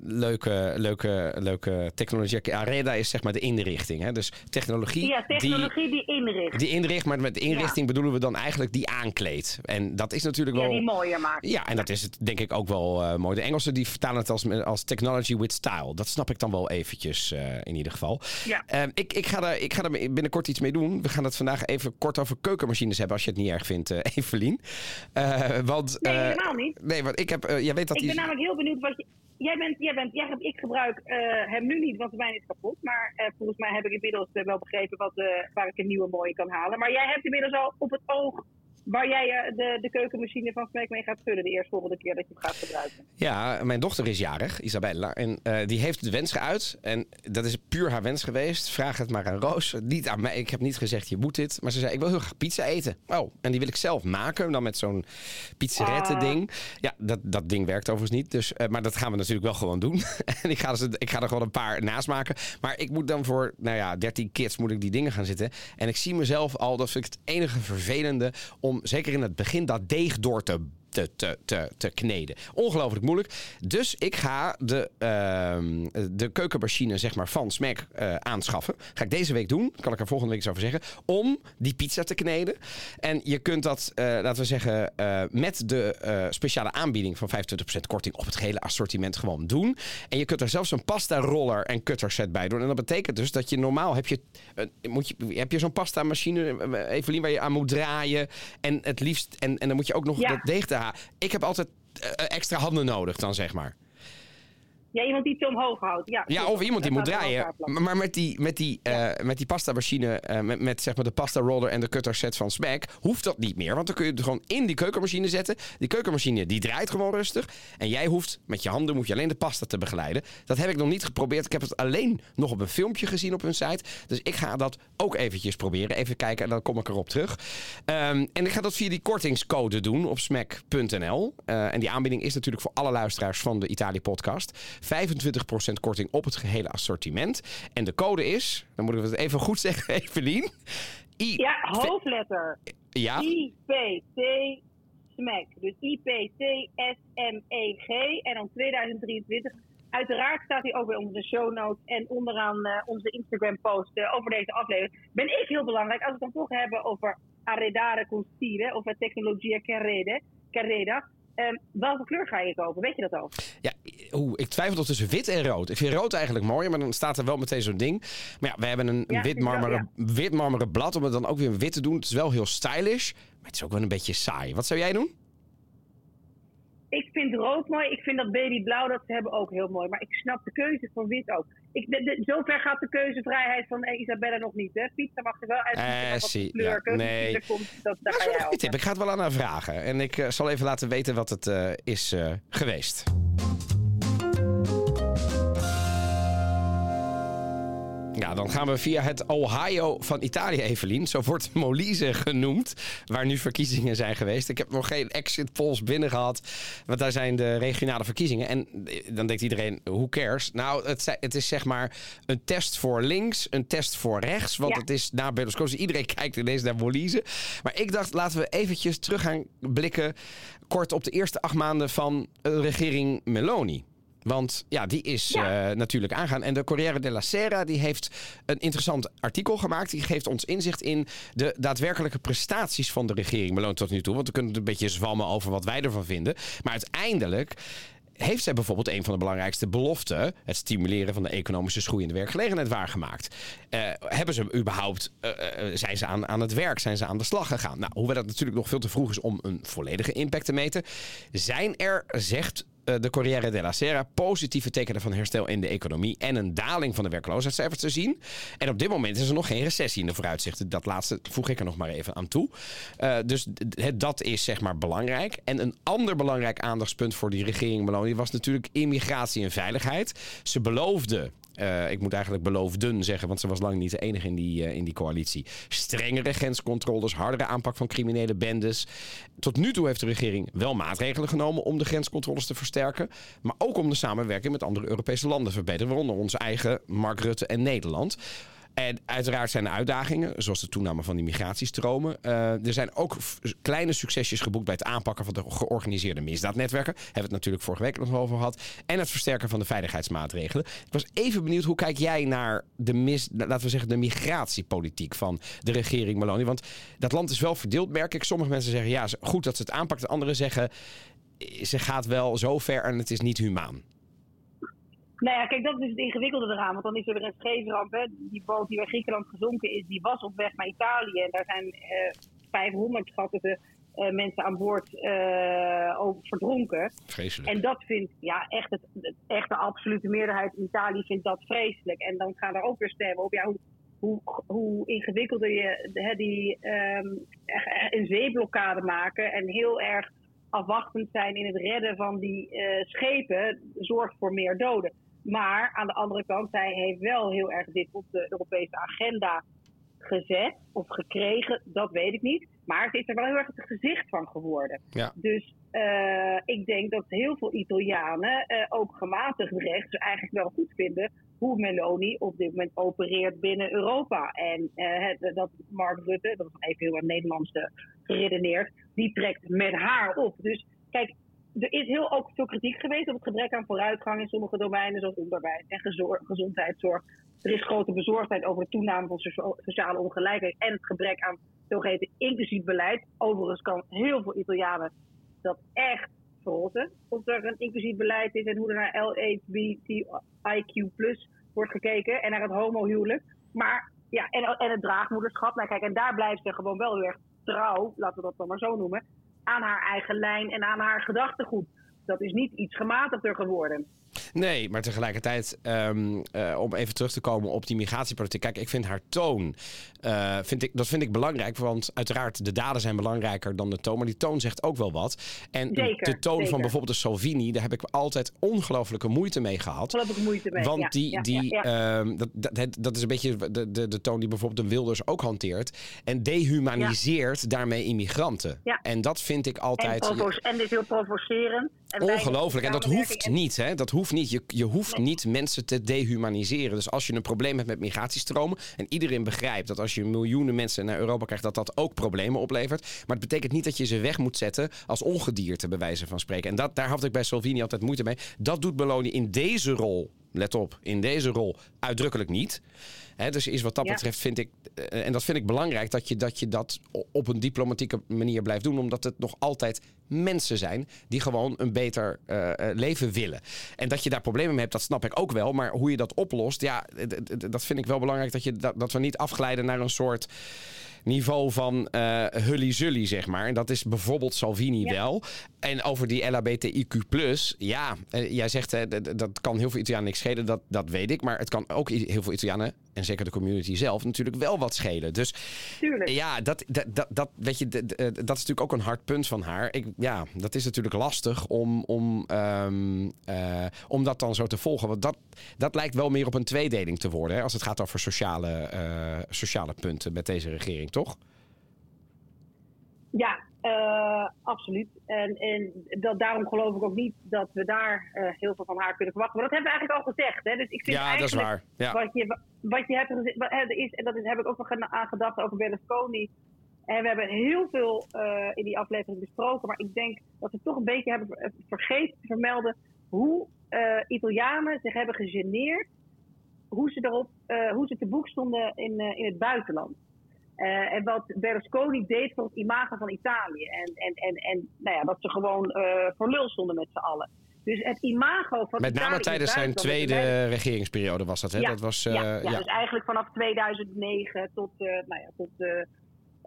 leuke, leuke, leuke technologie. Arreda is zeg maar de inrichting. Hè? Dus technologie, Ja, technologie die, inricht. die inricht. Maar met inrichting bedoelen we dan eigenlijk die aankleedt. En dat is natuurlijk Ja, wel... die mooier maakt. Ja, en dat is het denk ik ook wel eh, mooi. De Engelsen die vertalen het als, als technology with style. Dat snap ik dan wel eventjes eh, in ieder geval. Ja. Eh, ik, ik, ga er, ik ga er binnenkort iets mee doen. We gaan het vandaag even kort over keukenmachines hebben, als je het niet erg vindt, eh Evelien. Want, Nee, helemaal niet. Nee, want ik heb, jij weet dat Ik ben namelijk heel benieuwd wat je... Jij bent, jij bent, jij ik gebruik eh, hem nu niet, want de mijne is kapot. Maar eh, volgens mij heb ik inmiddels eh, wel begrepen wat, waar ik een nieuwe mooie kan halen. Maar jij hebt inmiddels al op het oog waar jij eh, de, de keukenmachine van Smack mee gaat vullen de eerstvolgende keer dat je hem gaat gebruiken. Ja, mijn dochter is jarig, Isabella. En eh, die heeft de wens geuit. En dat is puur haar wens geweest. Vraag het maar aan Roos. Niet aan mij. Ik heb niet gezegd, je moet dit. Maar ze zei, ik wil heel graag pizza eten. Oh, en die wil ik zelf maken. Dan met zo'n pizzerette ding. Ja, dat, dat ding werkt overigens niet. Dus, eh, maar dat gaan we natuurlijk wel gewoon doen. en ik ga, dus, ik ga er gewoon een paar naast maken. Maar ik moet dan voor, nou ja, 13 kids moet ik die dingen gaan zitten. En ik zie mezelf al, dat vind ik het enige vervelende... om zeker in het begin dat deeg door te te, te, te, te kneden. Ongelooflijk moeilijk. Dus ik ga de, ehm, de keukenmachine zeg maar, van Smack eh, aanschaffen. Ga ik deze week doen. Kan ik er volgende week eens over zeggen. Om die pizza te kneden. En je kunt dat, eh, laten we zeggen, eh, met de speciale aanbieding van 25% korting op het gehele assortiment gewoon doen. En je kunt er zelfs een pasta roller en cutter set bij doen. En dat betekent dus dat je normaal heb je, moet je, heb je zo'n pasta machine, Evelien, waar je aan moet draaien. En het liefst, en, en dan moet je ook nog Ja. dat deeg te Ik heb altijd eh, extra handen nodig dan, zeg maar. Ja, iemand die het omhoog houdt. Ja, Ja, of iemand die moet draaien. Maar maar met die, met die, eh, met die pasta machine, eh, met, met zeg maar de pasta roller en de cutter set van Smack, hoeft dat niet meer. Want dan kun je het gewoon in die keukenmachine zetten. Die keukenmachine die draait gewoon rustig. En jij hoeft met je handen moet je alleen de pasta te begeleiden. Dat heb ik nog niet geprobeerd. Ik heb het alleen nog op een filmpje gezien op hun site. Dus ik ga dat ook eventjes proberen. Even kijken en dan kom ik erop terug. Ehm, en ik ga dat via die kortingscode doen op smack.nl. Eh, en die aanbieding is natuurlijk voor alle luisteraars van de Italië podcast. 25% korting op het gehele assortiment. En de code is, dan moet ik het even goed zeggen, Evelien. I Ja, hoofdletter. ja, IPT SMEC. Dus I-P-T-S-M-E-G. En dan 2023. Uiteraard staat hij ook bij onze show notes en onderaan eh, onze Instagram post eh, over deze aflevering. Ben ik heel belangrijk als we het dan toch hebben over arredare con stile of technologia carrede, carreda. Ehm, welke kleur ga je kopen? Weet je dat ook? ja oeh, ik twijfel nog tussen wit en rood. Ik vind rood eigenlijk mooier, maar dan staat er wel meteen zo'n ding. Maar ja, we hebben een, Ja, wit, marmeren, wit marmeren blad om het dan ook weer wit te doen. Het is wel heel stylish, maar het is ook wel een beetje saai. Wat zou jij doen? Ik vind rood mooi. Ik vind dat babyblauw dat ze hebben ook heel mooi. Maar ik snap de keuze voor wit ook. Ik, de, de- zover gaat de keuzevrijheid van eh, Isabella nog niet. Hè? Pizza mag er wel uit. Eh, zie, ja, keuze nee. komt, dat, daar ga. Ik ga het wel aan haar vragen. En ik eh, zal even laten weten wat het eh, is eh, geweest. Ja, dan gaan we via het Ohio van Italië, Evelien. Zo wordt Molise genoemd, waar nu verkiezingen zijn geweest. Ik heb nog geen exit polls binnen gehad, want daar zijn de regionale verkiezingen. En eh, dan denkt iedereen, who cares? Nou, het, het is zeg maar een test voor links, een test voor rechts. Want Ja. het is na Berlusconi, iedereen kijkt ineens naar Molise. Maar ik dacht, laten we eventjes terug gaan blikken, kort op de eerste acht maanden van de regering Meloni. Want ja, die is Ja. eh, natuurlijk aangaan. En de Corriere della Sera die heeft een interessant artikel gemaakt. Die geeft ons inzicht in de daadwerkelijke prestaties van de regering Meloni tot nu toe. Want we kunnen het een beetje zwammen over wat wij ervan vinden. Maar uiteindelijk heeft zij bijvoorbeeld een van de belangrijkste beloften... het stimuleren van de economische groei en de werkgelegenheid waargemaakt. Eh, hebben ze überhaupt... eh, zijn ze aan, aan het werk? Zijn ze aan de slag gegaan? Nou, hoewel dat natuurlijk nog veel te vroeg is om een volledige impact te meten... zijn er, zegt de Corriere della Sera positieve tekenen van herstel in de economie en een daling van de werkloosheidscijfers te zien. En op dit moment is er nog geen recessie in de vooruitzichten. Dat laatste voeg ik er nog maar even aan toe. Eh, dus dat is zeg maar belangrijk. En een ander belangrijk aandachtspunt voor die regering Meloni was natuurlijk immigratie en veiligheid. Ze beloofde eh, ik moet eigenlijk beloofden zeggen, want ze was lang niet de enige in die, eh, in die coalitie. Strengere grenscontroles, hardere aanpak van criminele bendes. Tot nu toe heeft de regering wel maatregelen genomen om de grenscontroles te versterken. Maar ook om de samenwerking met andere Europese landen te verbeteren, waaronder onze eigen Mark Rutte en Nederland. En uiteraard zijn er uitdagingen, zoals de toename van die migratiestromen. Eh, er zijn ook kleine succesjes geboekt bij het aanpakken van de georganiseerde misdaadnetwerken. Hebben we het natuurlijk vorige week nog over gehad. En het versterken van de veiligheidsmaatregelen. Ik was even benieuwd, hoe kijk jij naar de, mis, laten we zeggen, de migratiepolitiek van de regering Meloni? Want dat land is wel verdeeld, merk ik. Sommige mensen zeggen, ja, goed dat ze het aanpakt. Anderen zeggen, eh, ze gaat wel zo ver en het is niet humaan. Nou ja, kijk, dat is het ingewikkelde eraan. Want dan is er weer een scheepsramp. Hè. Die boot die bij Griekenland gezonken is, die was op weg naar Italië. En daar zijn eh 500 schatten ze, eh, mensen aan boord ook verdronken. Vreselijk. En dat vindt, ja, echt, het, het- echt de absolute meerderheid in Italië vindt dat vreselijk. En dan gaan er ook weer stemmen op ja, hoe, hoe, hoe ingewikkelder je hè, die ehm, een zeeblokkade maken en heel erg afwachtend zijn in het redden van die schepen, zorgt voor meer doden. Maar aan de andere kant, zij heeft wel heel erg dit op de Europese agenda gezet of gekregen, dat weet ik niet. Maar ze is er wel heel erg het gezicht van geworden. Ja. Dus eh, ik denk dat heel veel Italianen, eh, ook gematigd rechts, eigenlijk wel goed vinden hoe Meloni op dit moment opereert binnen Europa. En eh, het- dat Mark Rutte, dat is even heel wat Nederlands geredeneerd, die trekt met haar op. Dus kijk, er is heel ook veel kritiek geweest op het gebrek aan vooruitgang in sommige domeinen, zoals onderwijs en gezondheidszorg. Er is grote bezorgdheid over de toename van socia- sociale ongelijkheid en het gebrek aan zogeheten inclusief beleid. Overigens kan heel veel Italianen dat echt verrotten. Of er een inclusief beleid is en hoe er naar LHBTIQ wordt gekeken. En naar het homohuwelijk. Maar ja, en, en het draagmoederschap. Nou kijk, en daar blijft ze gewoon wel heel erg trouw, laten we dat dan maar zo noemen, aan haar eigen lijn en aan haar gedachtegoed. Dat is niet iets gematigder geworden. Nee, maar tegelijkertijd, ehm, eh, om even terug te komen op die migratiepolitiek. Kijk, ik vind haar toon, uh, vind ik, dat vind ik belangrijk. Want uiteraard, de daden zijn belangrijker dan de toon. Maar die toon zegt ook wel wat. En Zeker, de toon zeker. van bijvoorbeeld de Salvini, daar heb ik altijd ongelooflijke moeite mee gehad. Ongelooflijke moeite mee. Want ja, die, ja, die, ja, ehm, dat, dat, dat is een beetje de, de, de toon die bijvoorbeeld de Wilders ook hanteert. En dehumaniseert daarmee immigranten. Ja. En dat vind ik en, altijd... en dit is heel provocerend. En Ongelooflijk. En dat hoeft En- niet, hè? Dat hoeft niet. Je, je hoeft niet mensen te dehumaniseren. Dus als je een probleem hebt met migratiestromen. en iedereen begrijpt dat als je miljoenen mensen naar Europa krijgt. dat dat ook problemen oplevert. Maar het betekent niet dat je ze weg moet zetten. als ongedierte, bij wijze van spreken. En dat, daar had ik bij Salvini altijd moeite mee. Dat doet Meloni in deze rol. Let op, in deze rol uitdrukkelijk niet. Dus is wat dat Ja. betreft vind ik, eh, en dat vind ik belangrijk, dat je, dat je dat op een diplomatieke manier blijft doen. Omdat het nog altijd mensen zijn die gewoon een beter eh, eh, leven willen. En dat je daar problemen mee hebt, dat snap ik ook wel. Maar hoe je dat oplost, ja, dat vind ik wel belangrijk. Dat, je, dat, dat we niet afglijden naar een soort niveau van eh hully-zully, zeg maar. En dat is bijvoorbeeld Salvini Ja. wel. En over die LHBTIQ+, ja, eh, jij zegt dat kan heel veel Italianen niks schelen, dat, dat weet ik. Maar het kan ook heel veel Italianen, en zeker de community zelf, natuurlijk wel wat schelen. Dus Tuurlijk. ja, dat, dat, dat, dat, weet je, eh, dat is natuurlijk ook een hard punt van haar. Ik, ja, dat is natuurlijk lastig om, om, ehm, eh, om dat dan zo te volgen. Want dat, dat lijkt wel meer op een tweedeling te worden. Hè, als het gaat over sociale, sociale punten met deze regering, toch? Ja, eh, absoluut. En, en dat, daarom geloof ik ook niet dat we daar eh, heel veel van haar kunnen verwachten. Maar dat hebben we eigenlijk al gezegd. Hè? Dus ik vind Ja, dat is eigenlijk waar. Ja. Wat, je, wat je hebt gezegd, wat er is, en dat is, heb ik ook nog aan gedacht over Berlusconi. En we hebben heel veel eh, in die aflevering besproken. Maar ik denk dat we toch een beetje hebben ver- vergeten te vermelden hoe Italianen zich hebben gegeneerd. Hoe ze, erop, hoe ze te boek stonden in, in het buitenland. Eh, en wat Berlusconi deed voor het imago van Italië. En, en, en, en nou ja, dat ze gewoon eh voor lul stonden met z'n allen. Dus het imago van Met name tijdens zijn tweede regeringsperiode was dat, hè? Ja, Dat was, eh, ja, ja, ja, dus eigenlijk vanaf 2009 tot, nou ja, tot,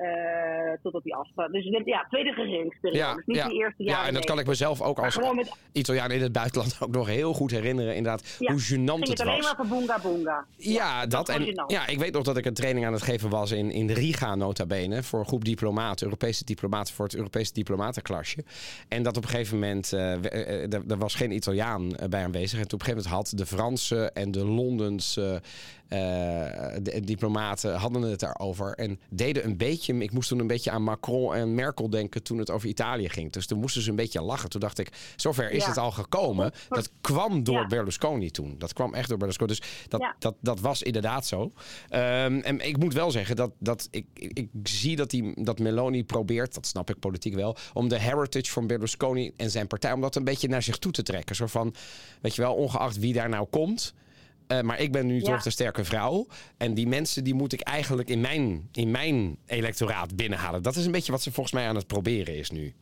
eh tot op die afspraak. Dus ja, tweede regeringsperiode. Ja, dus niet ja. de eerste jaren. Ja, en dat kan ik mezelf ook als met, Italiaan in het buitenland ook nog heel goed herinneren. Inderdaad, Ja, hoe gênant het het alleen was. maar voor boonga boonga. Ja, dat. En gênant. ja, ik weet nog dat ik een training aan het geven was in, in Riga, nota bene. Voor een groep diplomaten, Europese diplomaten, voor het Europese diplomatenklasje. En dat op een gegeven moment, eh, eh, er, was geen Italiaan bij aanwezig. En toen op een gegeven moment had de Franse en de Londense de- diplomaten hadden het daarover. En deden een beetje, ik moest toen een beetje aan Macron en Merkel denken toen het over Italië ging. Dus toen moesten ze een beetje lachen. Toen dacht ik, zover is Ja. het al gekomen. Dat kwam door Ja. Berlusconi toen. Dat kwam echt door Berlusconi. Dus dat, Ja. dat, dat was inderdaad zo. Ehm, en ik moet wel zeggen dat, dat ik, ik, ik zie dat, die, dat Meloni probeert, dat snap ik politiek wel, om de heritage van Berlusconi en zijn partij, om dat een beetje naar zich toe te trekken. Zo van, weet je wel, ongeacht wie daar nou komt. Eh, maar ik ben nu Ja. toch de sterke vrouw. En die mensen die moet ik eigenlijk in mijn, in mijn electoraat binnenhalen. Dat is een beetje wat ze volgens mij aan het proberen is nu.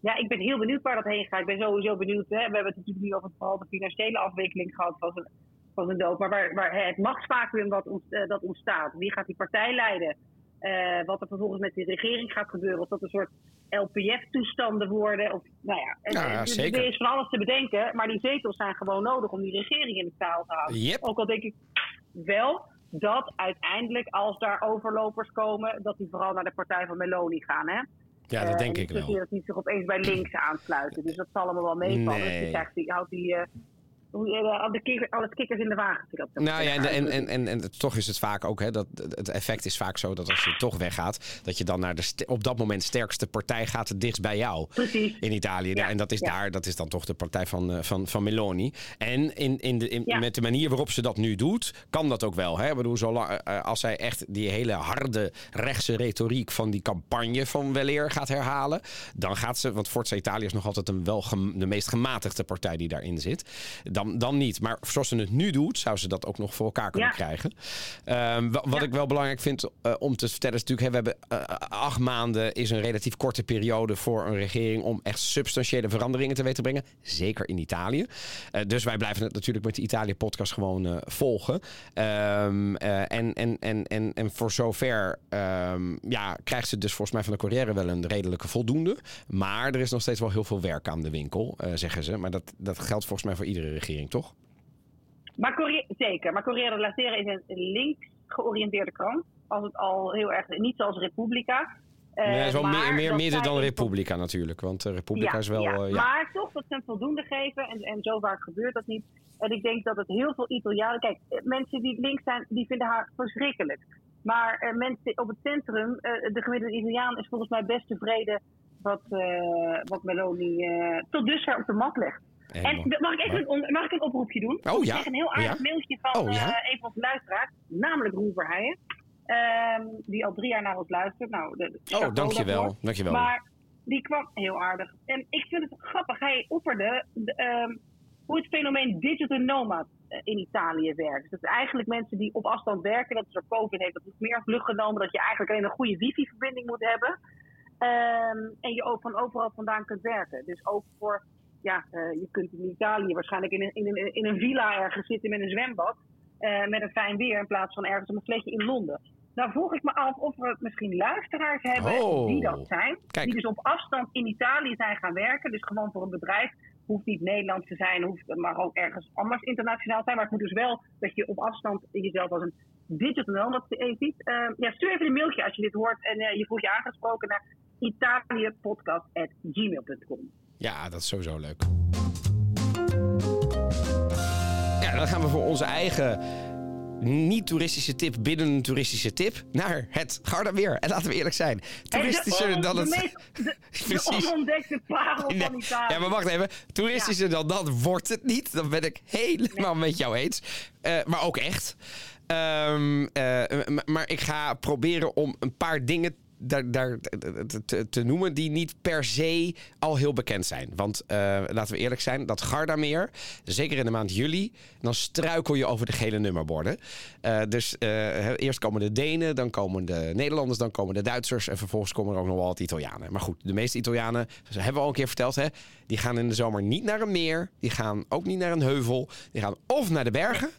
Ja, ik ben heel benieuwd waar dat heen gaat. Ik ben sowieso benieuwd. Hè. We hebben het natuurlijk nu over vooral de financiële afwikkeling gehad van zijn, van zijn dood. Maar waar, waar hè, het machtsvacuum wat ont, eh, dat ontstaat. Wie gaat die partij leiden? Eh, wat er vervolgens met die regering gaat gebeuren. Of dat een soort LPF-toestanden worden. Of, nou ja, en- Ja, en- dus zeker. er is van alles te bedenken. Maar die zetels zijn gewoon nodig om die regering in de taal te houden. Yep. Ook al denk ik wel dat uiteindelijk, als daar overlopers komen, dat die vooral naar de partij van Meloni gaan. Hè? Ja, dat Eh, denk en ik wel. dat die zich opeens bij links aansluiten. Dus dat zal allemaal wel meevallen. Nee. Dus die krijgt die, houdt die, eh, eh, alle kikkers in de wagen. Nou ja, en, en, en, en, en toch is het vaak ook, hè, dat het effect is vaak zo dat als je toch weggaat, dat je dan naar de op dat moment sterkste partij gaat het dichtst bij jou. Precies. In Italië. Ja, en dat is ja. daar, dat is dan toch de partij van, eh, van, van Meloni. En in, in de, in, Ja. met de manier waarop ze dat nu doet, kan dat ook wel. Hè? Ik bedoel, zolang, eh, als zij echt die hele harde rechtse retoriek van die campagne van weleer gaat herhalen, dan gaat ze, want Forza Italia is nog altijd een wel de meest gematigde partij die daarin zit. Dan dan, dan niet. Maar zoals ze het nu doet, zou ze dat ook nog voor elkaar kunnen Ja. krijgen. Ehm, wa- wat Ja. ik wel belangrijk vind eh, om te vertellen is natuurlijk... We hebben eh, acht maanden is een relatief korte periode voor een regering... om echt substantiële veranderingen teweeg te brengen. Zeker in Italië. Eh, dus wij blijven het natuurlijk met de Italië-podcast gewoon eh, volgen. Ehm, eh, en, en, en, en, en voor zover ehm, ja, krijgt ze dus volgens mij van de Corriere wel een redelijke voldoende. Maar er is nog steeds wel heel veel werk aan de winkel, eh, zeggen ze. Maar dat, dat geldt volgens mij voor iedere regering, toch? Maar Corriere, zeker, maar Corriere della Sera is een links georiënteerde krant. Als het al heel erg, niet zoals Repubblica. Eh, nee, is wel maar meer, meer midden dan Republica natuurlijk. Want eh, Republica is wel... ja, eh, ja. Maar toch dat een voldoende geven. En, en zo vaak gebeurt dat niet. En ik denk dat het heel veel Italianen. Kijk, eh, mensen die links zijn, die vinden haar verschrikkelijk. Maar eh, mensen op het centrum, eh, de gemiddelde Italiaan is volgens mij best tevreden wat, eh, wat Meloni eh, tot dusver op de mat legt. En mag ik even een, mag ik een oproepje doen? Oh, Ik ja? kreeg een heel aardig Ja? mailtje van Oh, ja? eh, een van onze luisteraars, namelijk Roel Verheijen. ehm, die al drie jaar naar ons luistert. Nou, de, de- Oh, dankjewel. daarvoor. dankjewel. Maar die kwam heel aardig. En ik vind het grappig. Hij opperde de, ehm, hoe het fenomeen digital nomad eh, in Italië werkt. Dus dat is eigenlijk mensen die op afstand werken. Dat is door COVID heeft dat is meer vlucht genomen. Dat je eigenlijk alleen een goede wifi-verbinding moet hebben. Ehm, en je ook van overal vandaan kunt werken. Dus ook voor, ja, eh, je kunt in Italië waarschijnlijk in een, in een, in een villa ergens zitten met een zwembad. eh, met een fijn weer in plaats van ergens op een vlekje in Londen. Nou vroeg ik me af of we misschien luisteraars hebben Oh. die dat zijn. Kijk. Die dus op afstand in Italië zijn gaan werken. Dus gewoon voor een bedrijf. Hoeft niet Nederlands te zijn, hoeft, maar ook ergens anders internationaal zijn. Maar het moet dus wel dat je op afstand jezelf als een digital nomad ziet. Eh, ja, stuur even een mailtje als je dit hoort en eh, je voelt je aangesproken naar italiëpodcast.gmail.com. Ja, dat is sowieso leuk. Ja, dan gaan we voor onze eigen niet-toeristische tip binnen een toeristische tip naar het Gardameer. En laten we eerlijk zijn, toeristischer de dan het... De, meest, de, de Precies. onontdekte parel van Nee, Italië. Ja, maar wacht even. Toeristischer dan dat wordt het niet. Dat ben ik helemaal met jou eens. Eh, maar ook echt. Ehm, eh, maar ik ga proberen om een paar dingen daar, daar te, noemen die niet per se al heel bekend zijn. Want eh, laten we eerlijk zijn, dat Gardameer, zeker in de maand juli, dan struikel je over de gele nummerborden. Eh, dus eh, eerst komen de Denen, dan komen de Nederlanders, dan komen de Duitsers en vervolgens komen er ook nog wel wat Italianen. Maar goed, de meeste Italianen, hebben we al een keer verteld, hè, die gaan in de zomer niet naar een meer, die gaan ook niet naar een heuvel, die gaan of naar de bergen.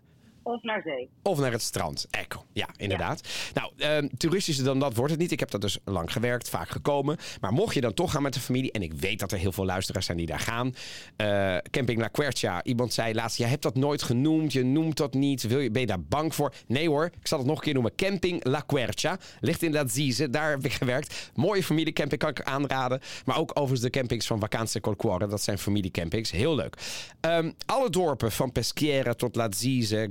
Of naar zee. Of naar het strand. Echo. Ja, inderdaad. Nou, ehm, toeristischer dan dat wordt het niet. Ik heb dat dus lang gewerkt, vaak gekomen. Maar mocht je dan toch gaan met de familie... en ik weet dat er heel veel luisteraars zijn die daar gaan. eh, Camping La Quercia. Iemand zei laatst, je hebt dat nooit genoemd. Je noemt dat niet. Wil je, ben je daar bang voor? Nee hoor, ik zal het nog een keer noemen. Camping La Quercia. Ligt in Lazize. Daar heb ik gewerkt. Mooie familiecamping, kan ik aanraden. Maar ook overigens de campings van Vacanze Col Cuore. Dat zijn familiecampings. Heel leuk. Ehm, alle dorpen van Peschiera tot Lazize,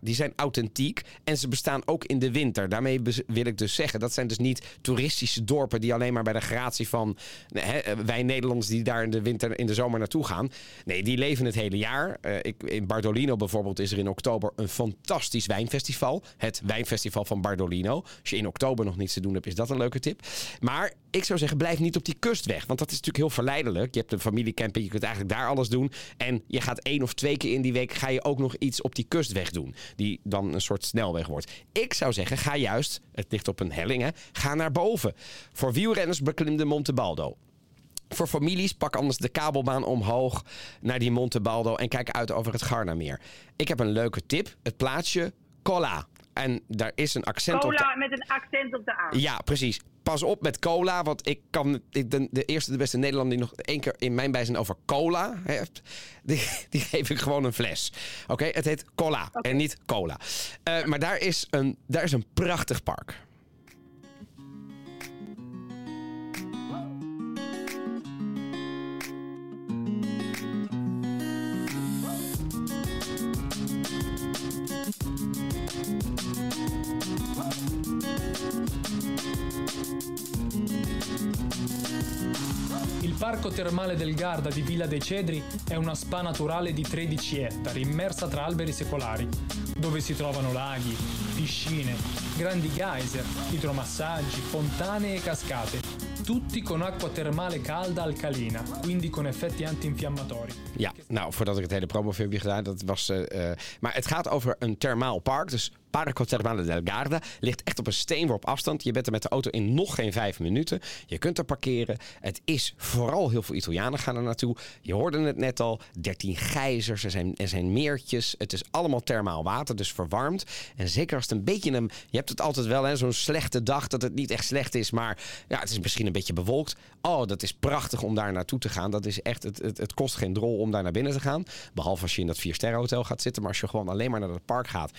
Die zijn authentiek. En ze bestaan ook in de winter. Daarmee wil ik dus zeggen, dat zijn dus niet toeristische dorpen die alleen maar bij de gratie van hè, wij Nederlanders die daar in de winter, in de zomer naartoe gaan. Nee, die leven het hele jaar. Eh, ik, in Bardolino bijvoorbeeld is er in oktober een fantastisch wijnfestival. Het wijnfestival van Bardolino. Als je in oktober nog niets te doen hebt, is dat een leuke tip. Maar ik zou zeggen, blijf niet op die kust weg. Want dat is natuurlijk heel verleidelijk. Je hebt een familiecamping, je kunt eigenlijk daar alles doen. En je gaat één of twee keer in die week ga je ook nog iets op die kustweg doen. Die dan een soort snelweg wordt. Ik zou zeggen, ga juist, het ligt op een helling, hè, ga naar boven. Voor wielrenners beklim de Monte Baldo. Voor families pak anders de kabelbaan omhoog naar die Monte Baldo en kijk uit over het Gardameer. Ik heb een leuke tip. Het plaatsje Cola. En daar is een accent op de Cola met een accent op de A. ja, precies. Pas op met cola, want ik kan ik, de, de eerste, de beste Nederlander die nog één keer in mijn bijzin over cola heeft, die, die geef ik gewoon een fles. Oké, het heet cola en niet cola. Eh, maar daar is, een, daar is een prachtig park. Parco termale del Garda di Villa dei Cedri è una spa naturale di 13 ettari immersa tra alberi secolari, dove si trovano laghi, piscine, grandi geyser, idromassaggi, fontane e cascate, tutti con acqua termale calda alcalina, quindi con effetti antinfiammatori. Ja, nou, voordat ik het hele promofilmpje gedaan, dat was... Uh, maar het gaat over een thermaal park, dus Parco Termale del Garda ligt echt op een steenworp afstand. Je bent er met de auto in nog geen vijf minuten. Je kunt er parkeren. Het is vooral heel veel Italianen gaan er naartoe. Je hoorde het net al. 13 gijzers, er zijn, er zijn meertjes. Het is allemaal thermaal water, dus verwarmd. En zeker als het een beetje een... Je hebt het altijd wel, zo'n slechte dag dat het niet echt slecht is. Maar ja, het is misschien een beetje bewolkt. Oh, dat is prachtig om daar naartoe te gaan. Dat is echt, het, het, het kost geen drol om daar naar binnen te gaan. Behalve als je in dat 4 hotel gaat zitten. Maar als je gewoon alleen maar naar het park gaat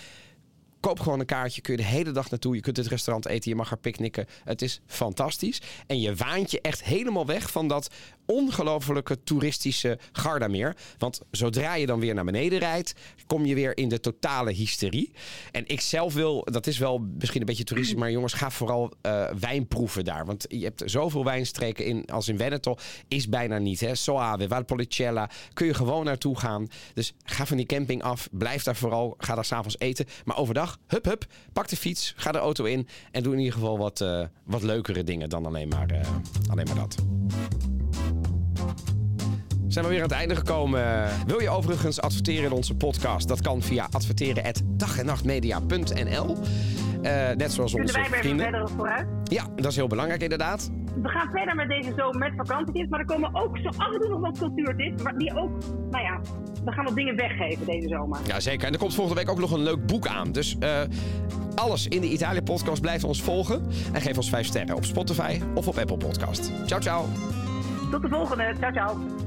Koop gewoon een kaartje, kun je de hele dag naartoe. Je kunt het restaurant eten, je mag er picknicken. Het is fantastisch. En je waant je echt helemaal weg van dat ongelofelijke toeristische Gardameer. Want zodra je dan weer naar beneden rijdt, kom je weer in de totale hysterie. En ik zelf wil, dat is wel misschien een beetje toeristisch, maar jongens, ga vooral uh, wijn proeven daar. Want je hebt zoveel wijnstreken in, als in Veneto, is bijna niet. Hè? Soave, Valpolicella, kun je gewoon naartoe gaan. Dus ga van die camping af, blijf daar vooral, ga daar s'avonds eten. Maar overdag, hup hup, pak de fiets, ga de auto in en doe in ieder geval wat, uh, wat leukere dingen dan alleen maar, uh, alleen maar dat zijn we weer aan het einde gekomen. Wil je overigens adverteren in onze podcast? Dat kan via adverteren@dagennachtmedia.nl. Uh, net zoals onze wij vrienden. verder vooruit? Ja, dat is heel belangrijk inderdaad. We gaan verder met deze zomer met vakantietips, maar er komen ook zo af en toe nog wat cultuurtips, maar die ook, nou ja, we gaan wat dingen weggeven deze zomer. Ja, zeker. En er komt volgende week ook nog een leuk boek aan. Dus uh, alles in de Italië podcast blijft ons volgen en geef ons 5 sterren op Spotify of op Apple Podcast. Ciao, ciao. Tot de volgende. Ciao, ciao.